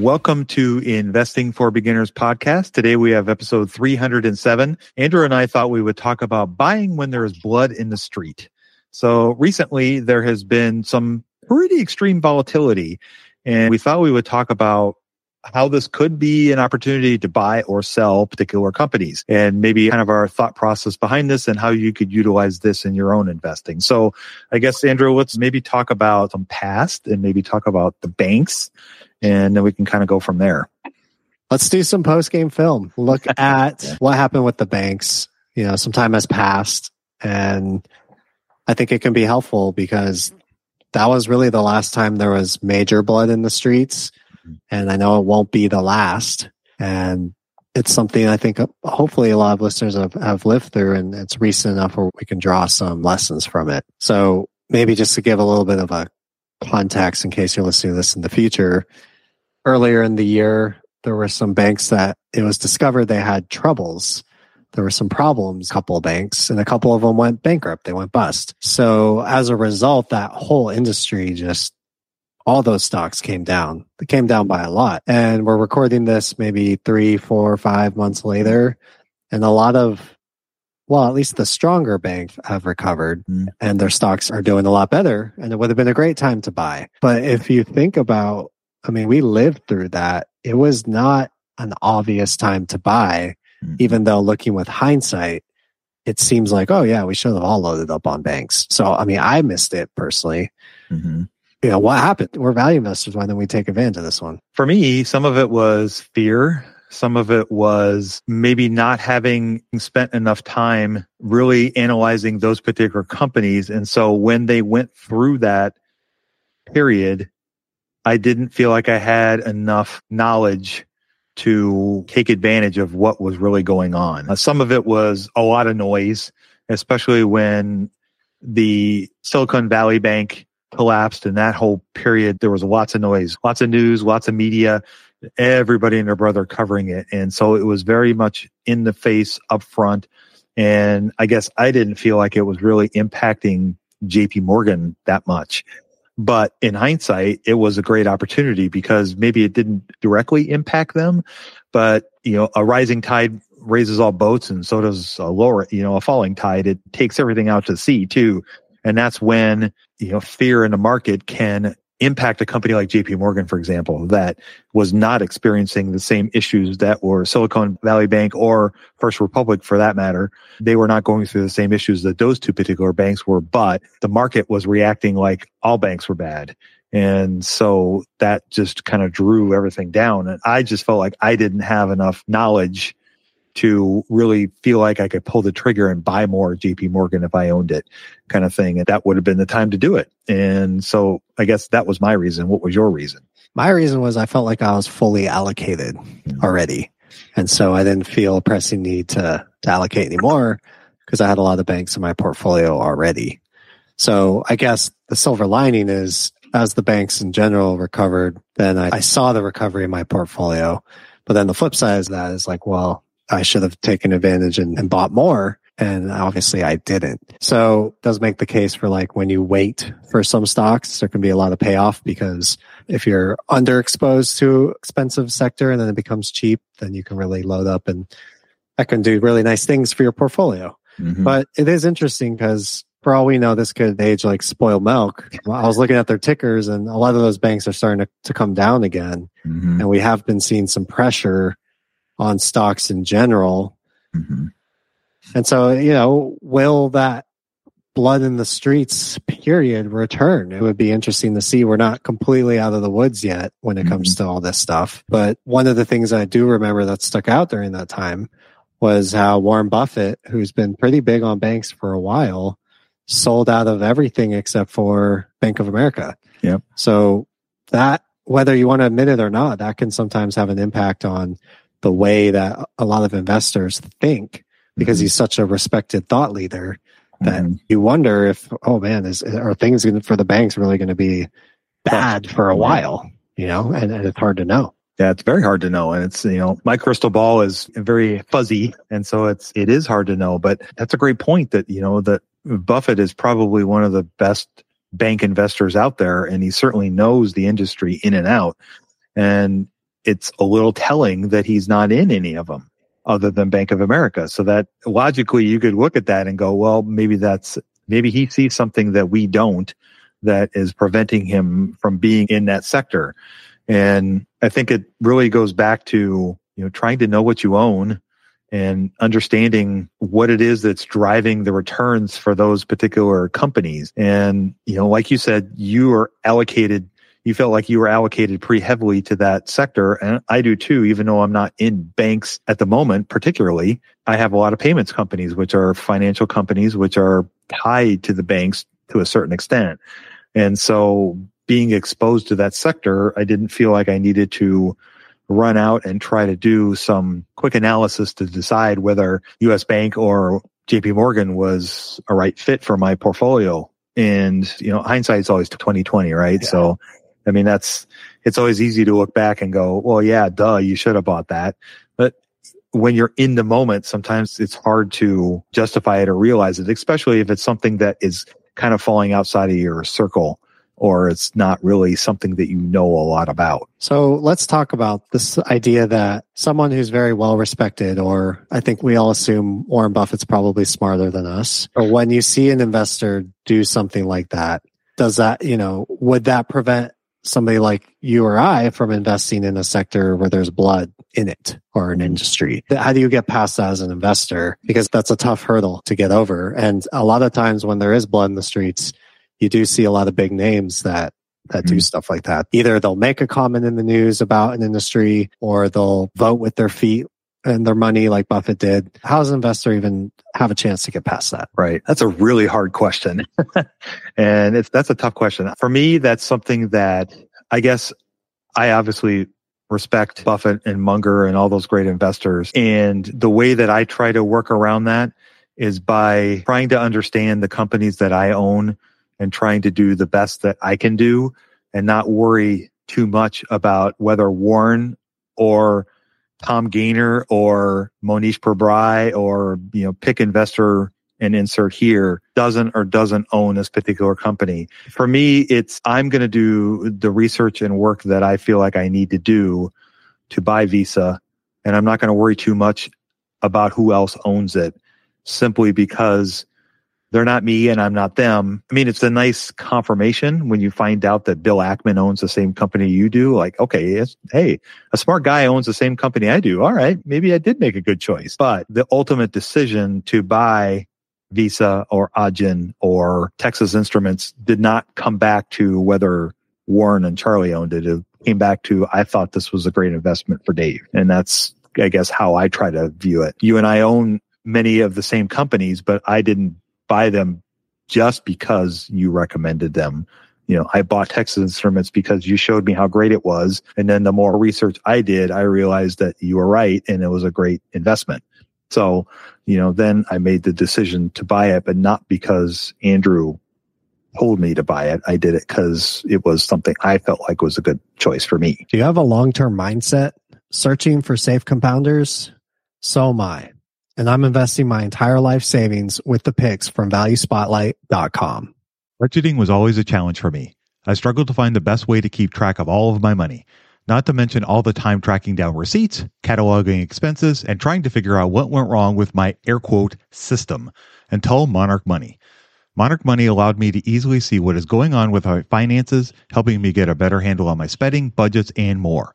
Welcome to Investing for Beginners podcast. Today we have episode 307. Andrew and I thought we would talk about buying when there is blood in the street. So recently there has been some pretty extreme volatility and we thought we would talk about how this could be an opportunity to buy or sell particular companies and maybe kind of our thought process behind this and how you could utilize this in your own investing. So I guess, Andrew, let's maybe talk about some past and maybe talk about the banks and then we can kind of go from there. Let's do some post game film. Look at yeah. what happened with the banks. You know, some time has passed, and I think it can be helpful because that was really the last time there was major blood in the streets. And I know it won't be the last. And it's something I think uh, hopefully a lot of listeners have, have lived through, and it's recent enough where we can draw some lessons from it. So maybe just to give a little bit of a context in case you're listening to this in the future, earlier in the year, there were some banks that it was discovered they had troubles. There were some problems, a couple of banks, and a couple of them went bankrupt. They went bust. So as a result, that whole industry just all those stocks came down. They came down by a lot. And we're recording this maybe three, four, five months later. And a lot of, well, at least the stronger banks have recovered mm. and their stocks are doing a lot better. And it would have been a great time to buy. But if you think about I mean, we lived through that. It was not an obvious time to buy, mm-hmm. even though looking with hindsight, it seems like, oh yeah, we should have all loaded up on banks. So, I mean, I missed it personally. Mm-hmm. You know, what happened? We're value investors. Why don't we take advantage of this one? For me, some of it was fear. Some of it was maybe not having spent enough time really analyzing those particular companies. And so when they went through that period, I didn't feel like I had enough knowledge to take advantage of what was really going on. Uh, some of it was a lot of noise, especially when the Silicon Valley Bank collapsed and that whole period, there was lots of noise, lots of news, lots of media, everybody and their brother covering it. And so it was very much in the face up front. And I guess I didn't feel like it was really impacting JP Morgan that much. But in hindsight, it was a great opportunity because maybe it didn't directly impact them, but you know, a rising tide raises all boats and so does a lower, you know, a falling tide. It takes everything out to sea too. And that's when, you know, fear in the market can impact a company like JP Morgan, for example, that was not experiencing the same issues that were Silicon Valley Bank or First Republic for that matter. They were not going through the same issues that those two particular banks were, but the market was reacting like all banks were bad. And so that just kind of drew everything down. And I just felt like I didn't have enough knowledge to really feel like I could pull the trigger and buy more JP Morgan if I owned it kind of thing. And that would have been the time to do it. And so I guess that was my reason. What was your reason? My reason was I felt like I was fully allocated already. And so I didn't feel a pressing need to, to allocate anymore because I had a lot of banks in my portfolio already. So I guess the silver lining is as the banks in general recovered, then I, I saw the recovery in my portfolio. But then the flip side of that is like, well, I should have taken advantage and, and bought more. And obviously I didn't. So it does make the case for like when you wait for some stocks, there can be a lot of payoff because if you're underexposed to expensive sector and then it becomes cheap, then you can really load up and that can do really nice things for your portfolio. Mhm. But it is interesting because for all we know, this could age like spoiled milk. I was looking at their tickers and a lot of those banks are starting to, to come down again. Mhm. And we have been seeing some pressure on stocks in general. Mhm. And so, you know, will that blood in the streets period return? It would be interesting to see. We're not completely out of the woods yet when it comes to all this stuff. But one of the things I do remember that stuck out during that time was how Warren Buffett, who's been pretty big on banks for a while, sold out of everything except for Bank of America. Yep. So that, whether you want to admit it or not, that can sometimes have an impact on the way that a lot of investors think because Mhm. he's such a respected thought leader that Mhm. you wonder if, oh man, is are things for the banks really going to be bad for a while? You know, and, and it's hard to know. Yeah, it's very hard to know. And it's, you know, my crystal ball is very fuzzy. And so it's, it is hard to know, but that's a great point that, you know, that Buffett is probably one of the best bank investors out there. And he certainly knows the industry in and out. And it's a little telling that he's not in any of them other than Bank of America. So that logically you could look at that and go, well, maybe that's, maybe he sees something that we don't that is preventing him from being in that sector. And I think it really goes back to, you know, trying to know what you own and understanding what it is that's driving the returns for those particular companies. And, you know, like you said, you are allocated, you felt like you were allocated pretty heavily to that sector. And I do too, even though I'm not in banks at the moment, particularly. I have a lot of payments companies, which are financial companies, which are tied to the banks to a certain extent. And so being exposed to that sector, I didn't feel like I needed to run out and try to do some quick analysis to decide whether US Bank or JP Morgan was a right fit for my portfolio. And, you know, hindsight is always 2020, right? Yeah. So, I mean, that's, it's always easy to look back and go, well, yeah, duh, you should have bought that. But when you're in the moment, sometimes it's hard to justify it or realize it, especially if it's something that is kind of falling outside of your circle or it's not really something that you know a lot about. So let's talk about this idea that someone who's very well respected, or I think we all assume Warren Buffett's probably smarter than us, or when you see an investor do something like that, does that, you know, would that prevent somebody like you or I from investing in a sector where there's blood in it or an industry? How do you get past that as an investor? Because that's a tough hurdle to get over. And a lot of times when there is blood in the streets, you do see a lot of big names that that do Mhm. stuff like that. Either they'll make a comment in the news about an industry or they'll vote with their feet and their money like Buffett did. How does an investor even have a chance to get past that? Right. That's a really hard question. and it's, that's a tough question. For me, that's something that I guess I obviously respect Buffett and Munger and all those great investors. And the way that I try to work around that is by trying to understand the companies that I own and trying to do the best that I can do and not worry too much about whether Warren or Tom Gayner or Mohnish Pabrai or, you know, pick investor and insert here doesn't or doesn't own this particular company. For me, it's I'm going to do the research and work that I feel like I need to do to buy Visa. And I'm not going to worry too much about who else owns it simply because they're not me and I'm not them. I mean, it's a nice confirmation when you find out that Bill Ackman owns the same company you do. Like, okay, hey, a smart guy owns the same company I do. All right, maybe I did make a good choice. But the ultimate decision to buy Visa or Adyen or Texas Instruments did not come back to whether Warren and Charlie owned it. It came back to I thought this was a great investment for Dave. And that's I guess how I try to view it. You and I own many of the same companies, but I didn't buy them just because you recommended them. You know, I bought Texas Instruments because you showed me how great it was. And then the more research I did, I realized that you were right and it was a great investment. So, you know, then I made the decision to buy it, but not because Andrew told me to buy it. I did it because it was something I felt like was a good choice for me. Do you have a long term mindset searching for safe compounders? So am I. And I'm investing my entire life savings with the picks from valuespotlight.com. Budgeting was always a challenge for me. I struggled to find the best way to keep track of all of my money, not to mention all the time tracking down receipts, cataloging expenses, and trying to figure out what went wrong with my air quote system until Monarch Money. Monarch Money allowed me to easily see what is going on with my finances, helping me get a better handle on my spending, budgets, and more.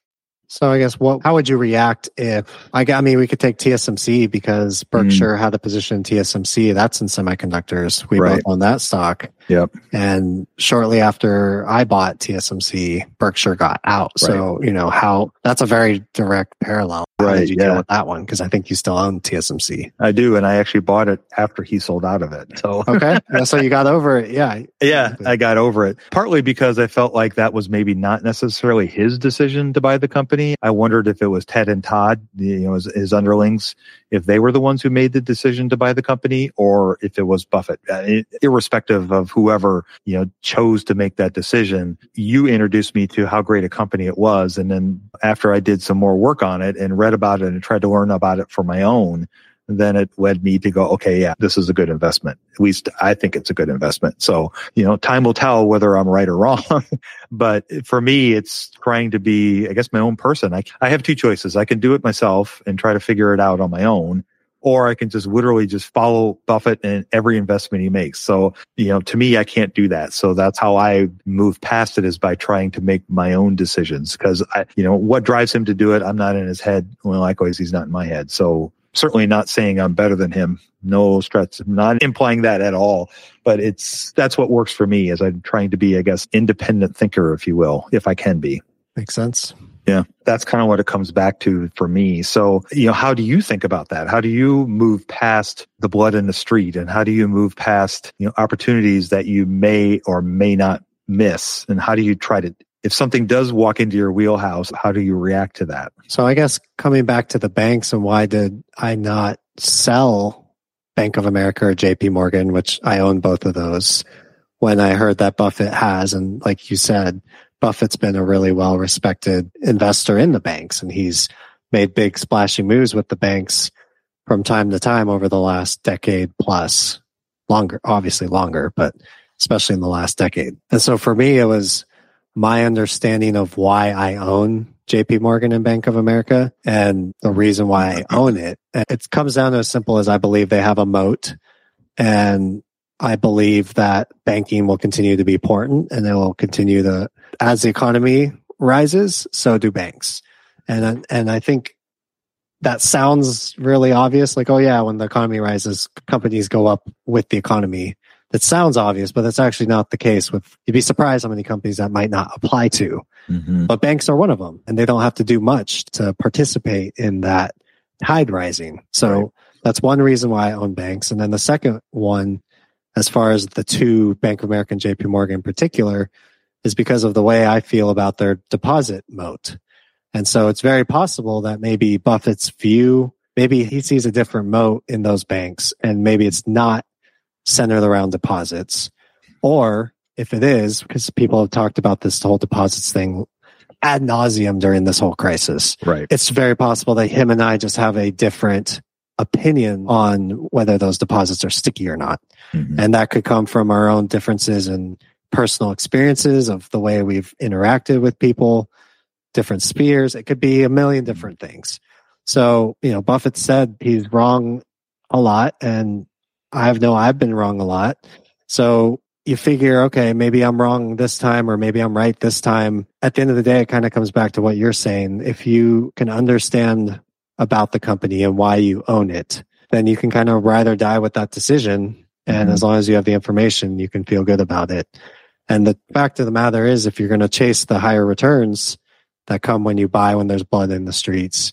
So I guess what how would you react if I got I mean we could take TSMC because hmm. Berkshire had a position in TSMC that's in semiconductors. We Right. both own that stock. Yep. And shortly after I bought TSMC, Berkshire got out. So, you know, how that's a very direct parallel. How Right, did you yeah. deal with that one? Because I think you still own TSMC. I do, and I actually bought it after he sold out of it. So Okay. So you got over it. Yeah. Yeah, I got over it. Partly because I felt like that was maybe not necessarily his decision to buy the company. I wondered if it was Ted and Todd, you know, his, his underlings, if they were the ones who made the decision to buy the company, or if it was Buffett. Uh, irrespective of whoever you know chose to make that decision, you introduced me to how great a company it was, and then after I did some more work on it and read about it and tried to learn about it for my own, then it led me to go, okay, yeah, this is a good investment. At least I think it's a good investment. So, you know, time will tell whether I'm right or wrong. but for me, it's trying to be, I guess, my own person. I, I have two choices. I can do it myself and try to figure it out on my own, or I can just literally just follow Buffett in every investment he makes. So, you know, to me, I can't do that. So that's how I move past it is by trying to make my own decisions. Cause I, you know, what drives him to do it? I'm not in his head. Well, likewise, he's not in my head. So certainly not saying I'm better than him. No stretch. Not implying that at all. But it's that's what works for me as I'm trying to be, I guess, independent thinker, if you will, if I can be. Makes sense. Yeah. That's kind of what it comes back to for me. So, you know, how do you think about that? How do you move past the blood in the street and how do you move past, you know, opportunities that you may or may not miss? And how do you try to, if something does walk into your wheelhouse, how do you react to that? So I guess coming back to the banks and why did I not sell Bank of America or JP Morgan, which I own both of those when I heard that Buffett has. And like you said, Buffett's been a really well respected investor in the banks and he's made big splashy moves with the banks from time to time over the last decade plus longer, obviously longer, but especially in the last decade. And so for me, it was my understanding of why I own JP Morgan and Bank of America. And the reason why I own it, it comes down to as simple as I believe they have a moat and I believe that banking will continue to be important and it will continue to, as the economy rises, so do banks. And, and I think that sounds really obvious. Like, oh yeah, when the economy rises, companies go up with the economy. That sounds obvious, but that's actually not the case with, you'd be surprised how many companies that might not apply to. Mm-hmm. But banks are one of them and they don't have to do much to participate in that tide rising. So right. that's one reason why I own banks. And then the second one, as far as the two Bank of America and JP Morgan in particular, is because of the way I feel about their deposit moat. And so it's very possible that maybe Buffett's view, maybe he sees a different moat in those banks and maybe it's not centered around deposits. Or if it is, because people have talked about this whole deposits thing ad nauseum during this whole crisis. Right. It's very possible that him and I just have a different opinion on whether those deposits are sticky or not. Mm-hmm. And that could come from our own differences in personal experiences of the way we've interacted with people, different spheres. It could be a million different things. So, you know, Buffett said he's wrong a lot and I know I've been wrong a lot. So you figure, okay, maybe I'm wrong this time or maybe I'm right this time. At the end of the day, it kind of comes back to what you're saying. If you can understand about the company and why you own it, then you can kind of ride or die with that decision. And mm-hmm. as long as you have the information, you can feel good about it. And the fact of the matter is, if you're going to chase the higher returns that come when you buy when there's blood in the streets,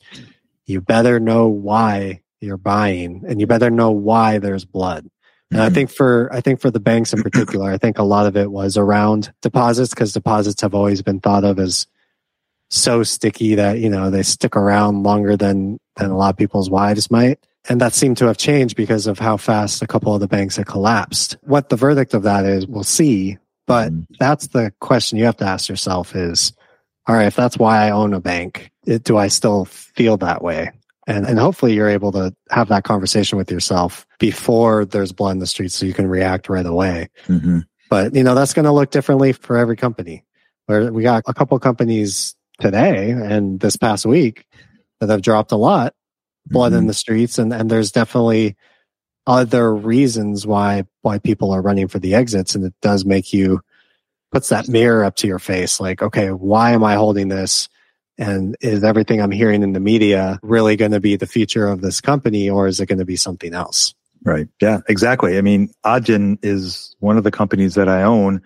you better know why you're buying and you better know why there's blood. And I mm-hmm. think for I think for the banks in particular, I think a lot of it was around deposits because deposits have always been thought of as so sticky that you know they stick around longer than than a lot of people's wives might and that seemed to have changed because of how fast a couple of the banks had collapsed what the verdict of that is we'll see but mm-hmm. that's the question you have to ask yourself is all right if that's why i own a bank it, do i still feel that way and and hopefully you're able to have that conversation with yourself before there's blood in the streets so you can react right away. Mm-hmm. but you know that's going to look differently for every company. Where we got a couple companies today and this past week that have dropped a lot blood mm-hmm. in the streets. And and there's definitely other reasons why why people are running for the exits. And it does make you puts that mirror up to your face. Like okay why am i holding this and is everything i'm hearing in the media really going to be the future of this company or is it going to be something else right yeah exactly i mean Adyen is one of the companies that i own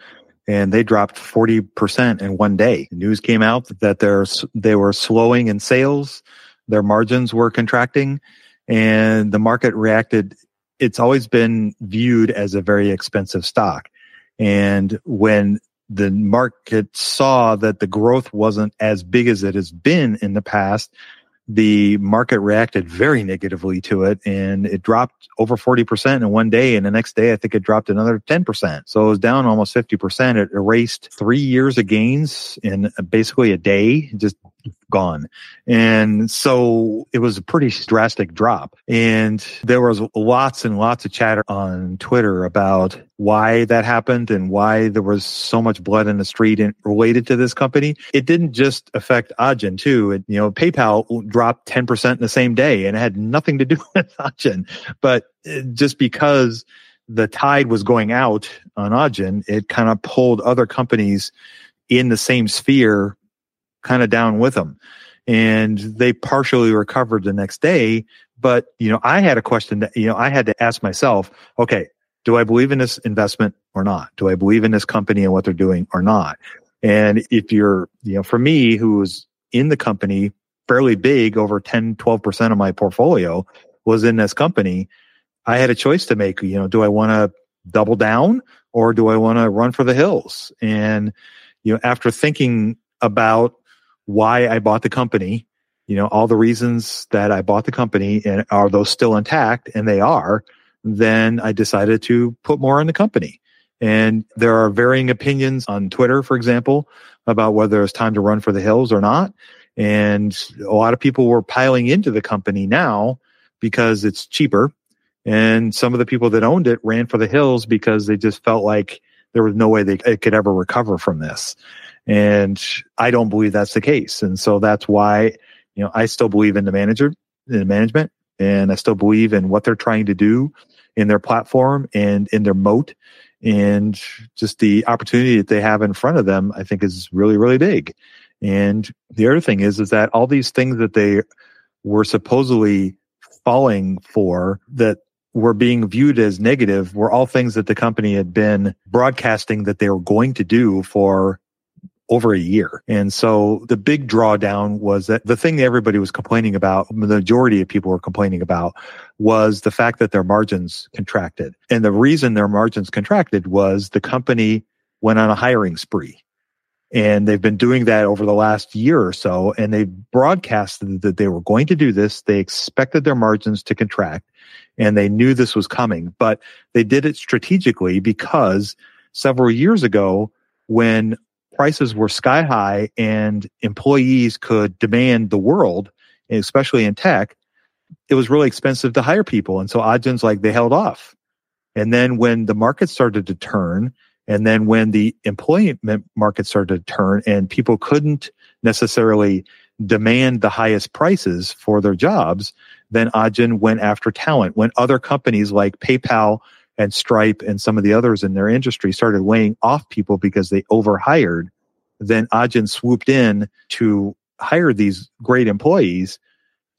and they dropped 40% in one day. News came out that they're, they were slowing in sales. Their margins were contracting and the market reacted. It's always been viewed as a very expensive stock. And when the market saw that the growth wasn't as big as it has been in the past, the market reacted very negatively to it and it dropped over 40% in one day. And the next day, I think it dropped another 10%. So it was down almost 50%. It erased three years of gains in basically a day, just gone. And so it was a pretty drastic drop. And there was lots and lots of chatter on Twitter about why that happened and why there was so much blood in the street and related to this company. It didn't just affect Adyen too. It, you know, PayPal dropped 10% in the same day and it had nothing to do with Adyen, But uh, just because the tide was going out on Adyen, it kind of pulled other companies in the same sphere kind of down with them. And they partially recovered the next day. But, you know, I had a question that, you know, I had to ask myself, okay, do I believe in this investment or not? Do I believe in this company and what they're doing or not? And if you're, you know, for me, who was in the company fairly big, over 10, 12% of my portfolio was in this company, I had a choice to make. You know, do I want to double down or do I want to run for the hills? And, you know, after thinking about why I bought the company, you know, all the reasons that I bought the company and are those still intact? And they are. Then I decided to put more in the company. And there are varying opinions on Twitter, for example, about whether it's time to run for the hills or not. And a lot of people were piling into the company now because it's cheaper. And some of the people that owned it ran for the hills because they just felt like there was no way they could ever recover from this. And I don't believe that's the case. And so that's why, you know, I still believe in the manager, in management, and I still believe in what they're trying to do in their platform and in their moat. And just the opportunity that they have in front of them, I think is really, really big. And the other thing is, is that all these things that they were supposedly falling for that were being viewed as negative were all things that the company had been broadcasting that they were going to do for over a year. And so the big drawdown was that the thing that everybody was complaining about, the majority of people were complaining about was the fact that their margins contracted. And the reason their margins contracted was the company went on a hiring spree. And they've been doing that over the last year or so. And they broadcasted that they were going to do this. They expected their margins to contract and they knew this was coming, but they did it strategically because several years ago, when prices were sky high and employees could demand the world, especially in tech, it was really expensive to hire people. And so Adyen's like they held off. And then when the market started to turn, and then when the employment market started to turn and people couldn't necessarily demand the highest prices for their jobs, then Adyen went after talent. When other companies like PayPal and Stripe and some of the others in their industry started laying off people because they overhired, then Adyen swooped in to hire these great employees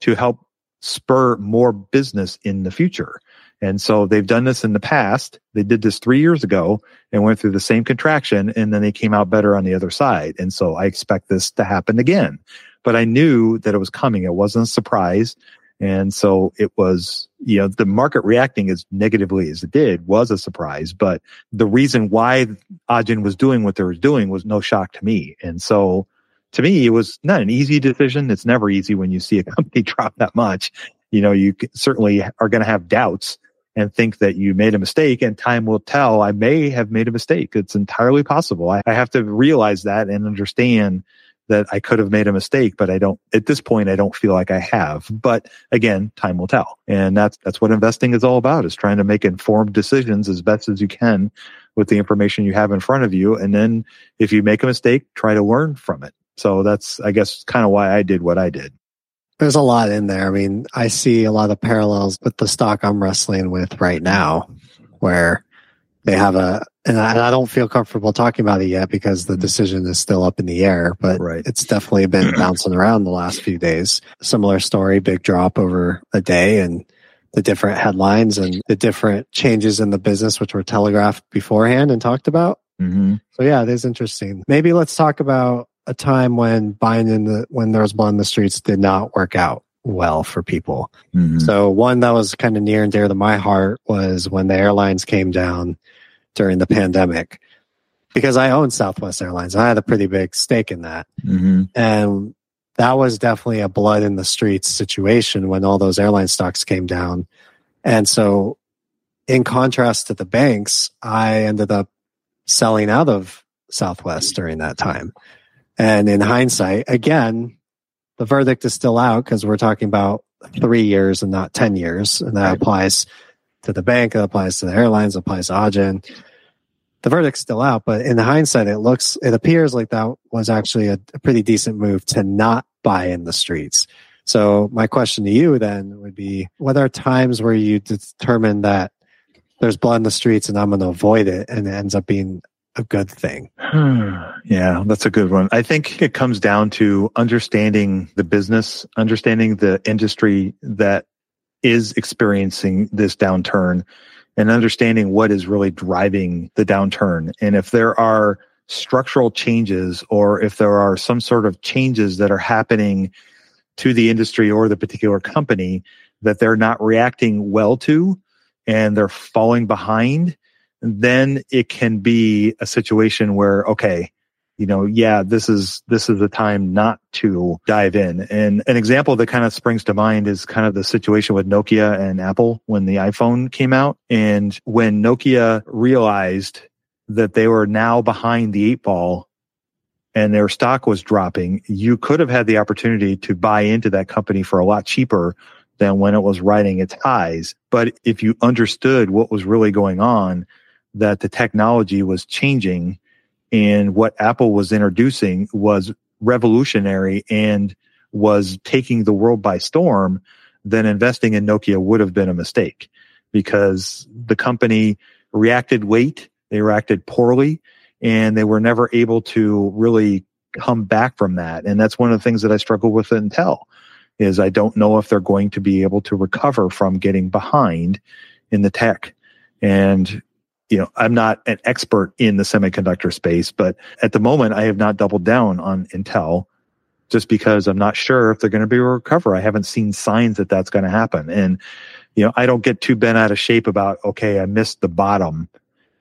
to help spur more business in the future. And so they've done this in the past. They did this three years ago and went through the same contraction and then they came out better on the other side. And so I expect this to happen again. But I knew that it was coming. It wasn't a surprise. And so it was, you know, the market reacting as negatively as it did was a surprise. But the reason why Adyen was doing what they were doing was no shock to me. And so to me, it was not an easy decision. It's never easy when you see a company drop that much. You know, you certainly are going to have doubts and think that you made a mistake and time will tell. I may have made a mistake. It's entirely possible. I, I have to realize that and understand that I could have made a mistake, but I don't, at this point, I don't feel like I have. But again, time will tell. And that's, that's what investing is all about is trying to make informed decisions as best as you can with the information you have in front of you. And then if you make a mistake, try to learn from it. So that's, I guess, kind of why I did what I did. There's a lot in there. I mean, I see a lot of parallels with the stock I'm wrestling with right now, where they have a and I, and I, don't feel comfortable talking about it yet because the mm. decision is still up in the air, but right. it's definitely been bouncing around the last few days. Similar story, big drop over a day and the different headlines and the different changes in the business, which were telegraphed beforehand and talked about. Mm-hmm. So yeah, it is interesting. Maybe let's talk about a time when buying in the, when there was blood in the streets did not work out well for people. Mm-hmm. So one that was kind of near and dear to my heart was when the airlines came down during the pandemic because I own Southwest Airlines. And I had a pretty big stake in that. Mm-hmm. And that was definitely a blood in the streets situation when all those airline stocks came down. And so, in contrast to the banks, I ended up selling out of Southwest during that time. And in hindsight, again, the verdict is still out because we're talking about three years and not 10 years. And that right. applies to the bank, it applies to the airlines, it applies to Adyen. The verdict's still out, but in the hindsight, it looks, it appears like that was actually a, a pretty decent move to not buy in the streets. So my question to you then would be, what are times where you determine that there's blood in the streets and I'm going to avoid it and it ends up being a good thing? yeah, that's a good one. I think it comes down to understanding the business, understanding the industry that is experiencing this downturn and understanding what is really driving the downturn. And if there are structural changes or if there are some sort of changes that are happening to the industry or the particular company that they're not reacting well to and they're falling behind, then it can be a situation where, okay, you know, yeah, this is, this is the time not to dive in. And an example that kind of springs to mind is kind of the situation with Nokia and Apple when the iPhone came out. And when Nokia realized that they were now behind the eight ball and their stock was dropping, you could have had the opportunity to buy into that company for a lot cheaper than when it was riding its highs. But if you understood what was really going on, that the technology was changing And what Apple was introducing was revolutionary and was taking the world by storm, then investing in Nokia would have been a mistake because the company reacted late, they reacted poorly, and they were never able to really come back from that. And that's one of the things that I struggle with at Intel is I don't know if they're going to be able to recover from getting behind in the tech. And you know, I'm not an expert in the semiconductor space, but at the moment I have not doubled down on Intel just because I'm not sure if they're going to be a recover. I haven't seen signs that that's going to happen. And, you know, I don't get too bent out of shape about, okay, I missed the bottom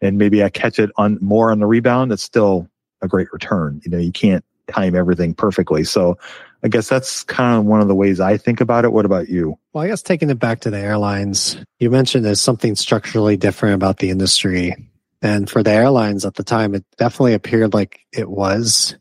and maybe I catch it on more on the rebound. It's still a great return. You know, you can't time everything perfectly. So I guess that's kind of one of the ways I think about it. What about you? Well, I guess taking it back to the airlines, you mentioned there's something structurally different about the industry. And for the airlines at the time, it definitely appeared like it was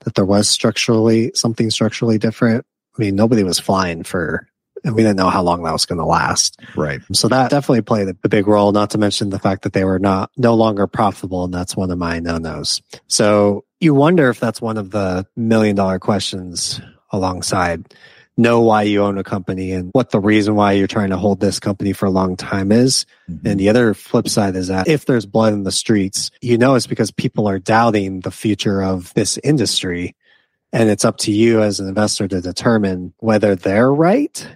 that there was structurally something structurally different. I mean, nobody was flying for, and we didn't know how long that was going to last. Right. So that definitely played a big role, not to mention the fact that they were not, no longer profitable. And that's one of my no nos. So you wonder if that's one of the million dollar questions alongside know why you own a company and what the reason why you're trying to hold this company for a long time is. Mm-hmm. And the other flip side is that if there's blood in the streets, you know it's because people are doubting the future of this industry. And it's up to you as an investor to determine whether they're right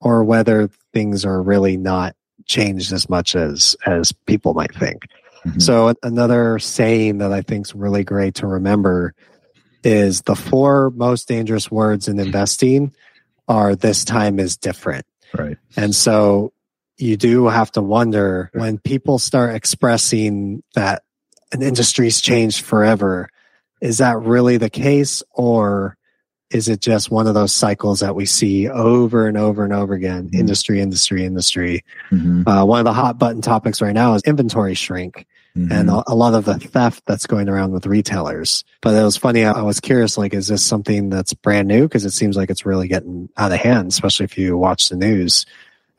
or whether things are really not changed as much as as people might think. Mm-hmm. So another saying that I think is really great to remember is the four most dangerous words in investing are this time is different. Right. And so you do have to wonder when people start expressing that an industry's changed forever, is that really the case or is it just one of those cycles that we see over and over and over again? Mm-hmm. Industry, industry, industry. Mm-hmm. Uh, one of the hot button topics right now is inventory shrink mm-hmm. and a, a, lot of the theft that's going around with retailers. But it was funny. I, I was curious, like, is this something that's brand new? Because it seems like it's really getting out of hand, especially if you watch the news.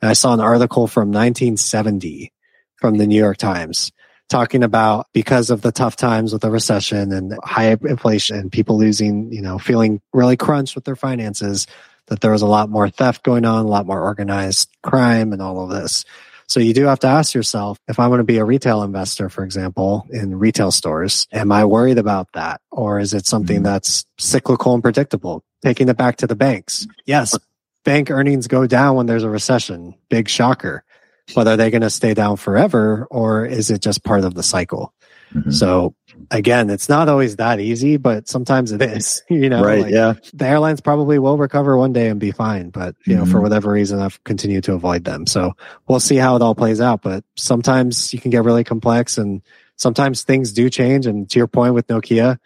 And I saw an article from 1970 from the New York Times talking about because of the tough times with the recession and high inflation and people losing, you know, feeling really crunched with their finances, that there was a lot more theft going on, a lot more organized crime and all of this. So you do have to ask yourself, if I'm going to be a retail investor, for example, in retail stores, am I worried about that? Or is it something mm-hmm. that's cyclical and predictable? Taking it back to the banks. Yes, bank earnings go down when there's a recession. Big shocker. But are they going to stay down forever or is it just part of the cycle? Mm-hmm. So again, it's not always that easy, but sometimes it is. You know, right? Like yeah, the airlines probably will recover one day and be fine, but you mm-hmm. know, for mm-hmm. whatever reason, I've continued to avoid them. So we'll see how it all plays out. But sometimes you can get really complex, and sometimes things do change. And to your point with Nokia,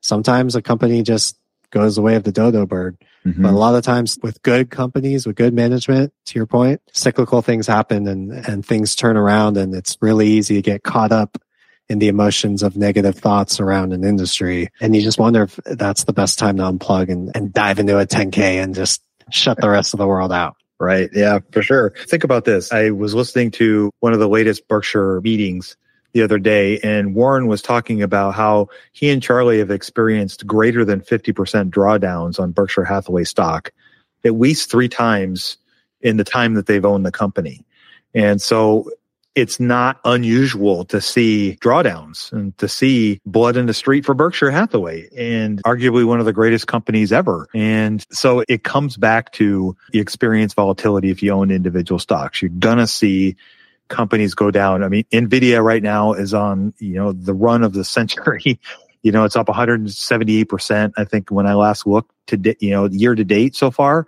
sometimes a company just goes the way of the dodo bird. Mm-hmm. But a lot of times with good companies, with good management, to your point, cyclical things happen and, and things turn around and it's really easy to get caught up in the emotions of negative thoughts around an industry. And you just wonder if that's the best time to unplug and, and dive into a 10K and just shut the rest of the world out. Right. Yeah, for sure. Think about this. I was listening to one of the latest Berkshire meetings the other day, and Warren was talking about how he and Charlie have experienced greater than 50% drawdowns on Berkshire Hathaway stock at least three times in the time that they've owned the company. And so it's not unusual to see drawdowns and to see blood in the street for Berkshire Hathaway and arguably one of the greatest companies ever. And so it comes back to the experience volatility if you own individual stocks. You're going to see companies go down. I mean, Nvidia right now is on, you know, the run of the century. You know, it's up 178%. I think when I last looked to, you know, year to date so far.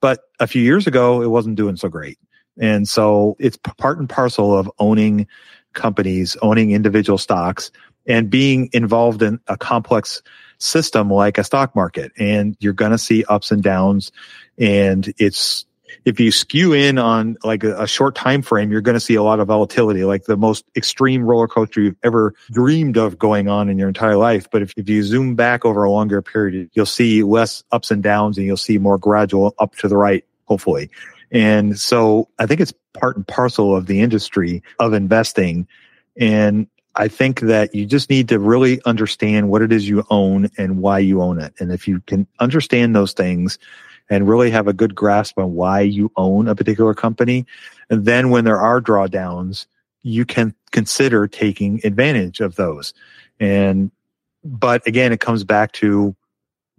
But a few years ago, it wasn't doing so great. And so it's part and parcel of owning companies, owning individual stocks and being involved in a complex system like a stock market. And you're going to see ups and downs. And it's, if you skew in on like a, a short time frame, you're going to see a lot of volatility, like the most extreme roller coaster you've ever dreamed of going on in your entire life. But if, if you zoom back over a longer period, you'll see less ups and downs and you'll see more gradual up to the right, hopefully. And so I think it's part and parcel of the industry of investing. And I think that you just need to really understand what it is you own and why you own it. And if you can understand those things and really have a good grasp on why you own a particular company, and then when there are drawdowns, you can consider taking advantage of those. And, but again, it comes back to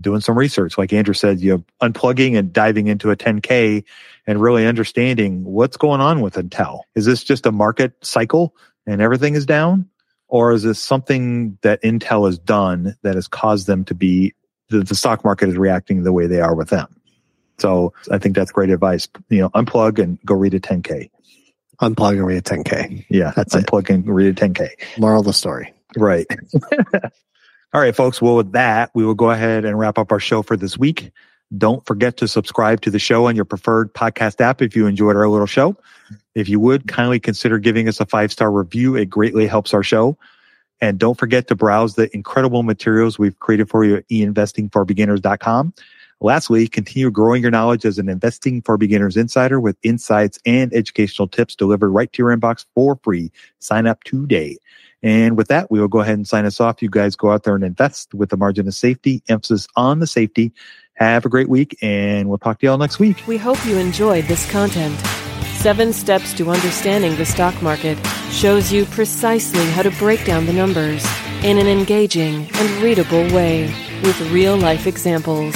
doing some research. Like Andrew said, you know, unplugging and diving into a 10K and really understanding what's going on with Intel. Is this just a market cycle and everything is down? Or is this something that Intel has done that has caused them to be, the, the stock market is reacting the way they are with them? So I think that's great advice. You know, unplug and go read a 10K. Unplug and read a 10K. Yeah, That's it. unplug and read a 10K. Moral of the story. Right. All right, folks. Well, with that, we will go ahead and wrap up our show for this week. Don't forget to subscribe to the show on your preferred podcast app if you enjoyed our little show. If you would kindly consider giving us a five star review, it greatly helps our show. And don't forget to browse the incredible materials we've created for you at einvestingforbeginners.com. Lastly, continue growing your knowledge as an investing for beginners insider with insights and educational tips delivered right to your inbox for free. Sign up today. And with that, we will go ahead and sign us off. You guys go out there and invest with a margin of safety, emphasis on the safety. Have a great week, and we'll talk to y'all next week. We hope you enjoyed this content. Seven Steps to Understanding the Stock Market shows you precisely how to break down the numbers in an engaging and readable way with real life examples.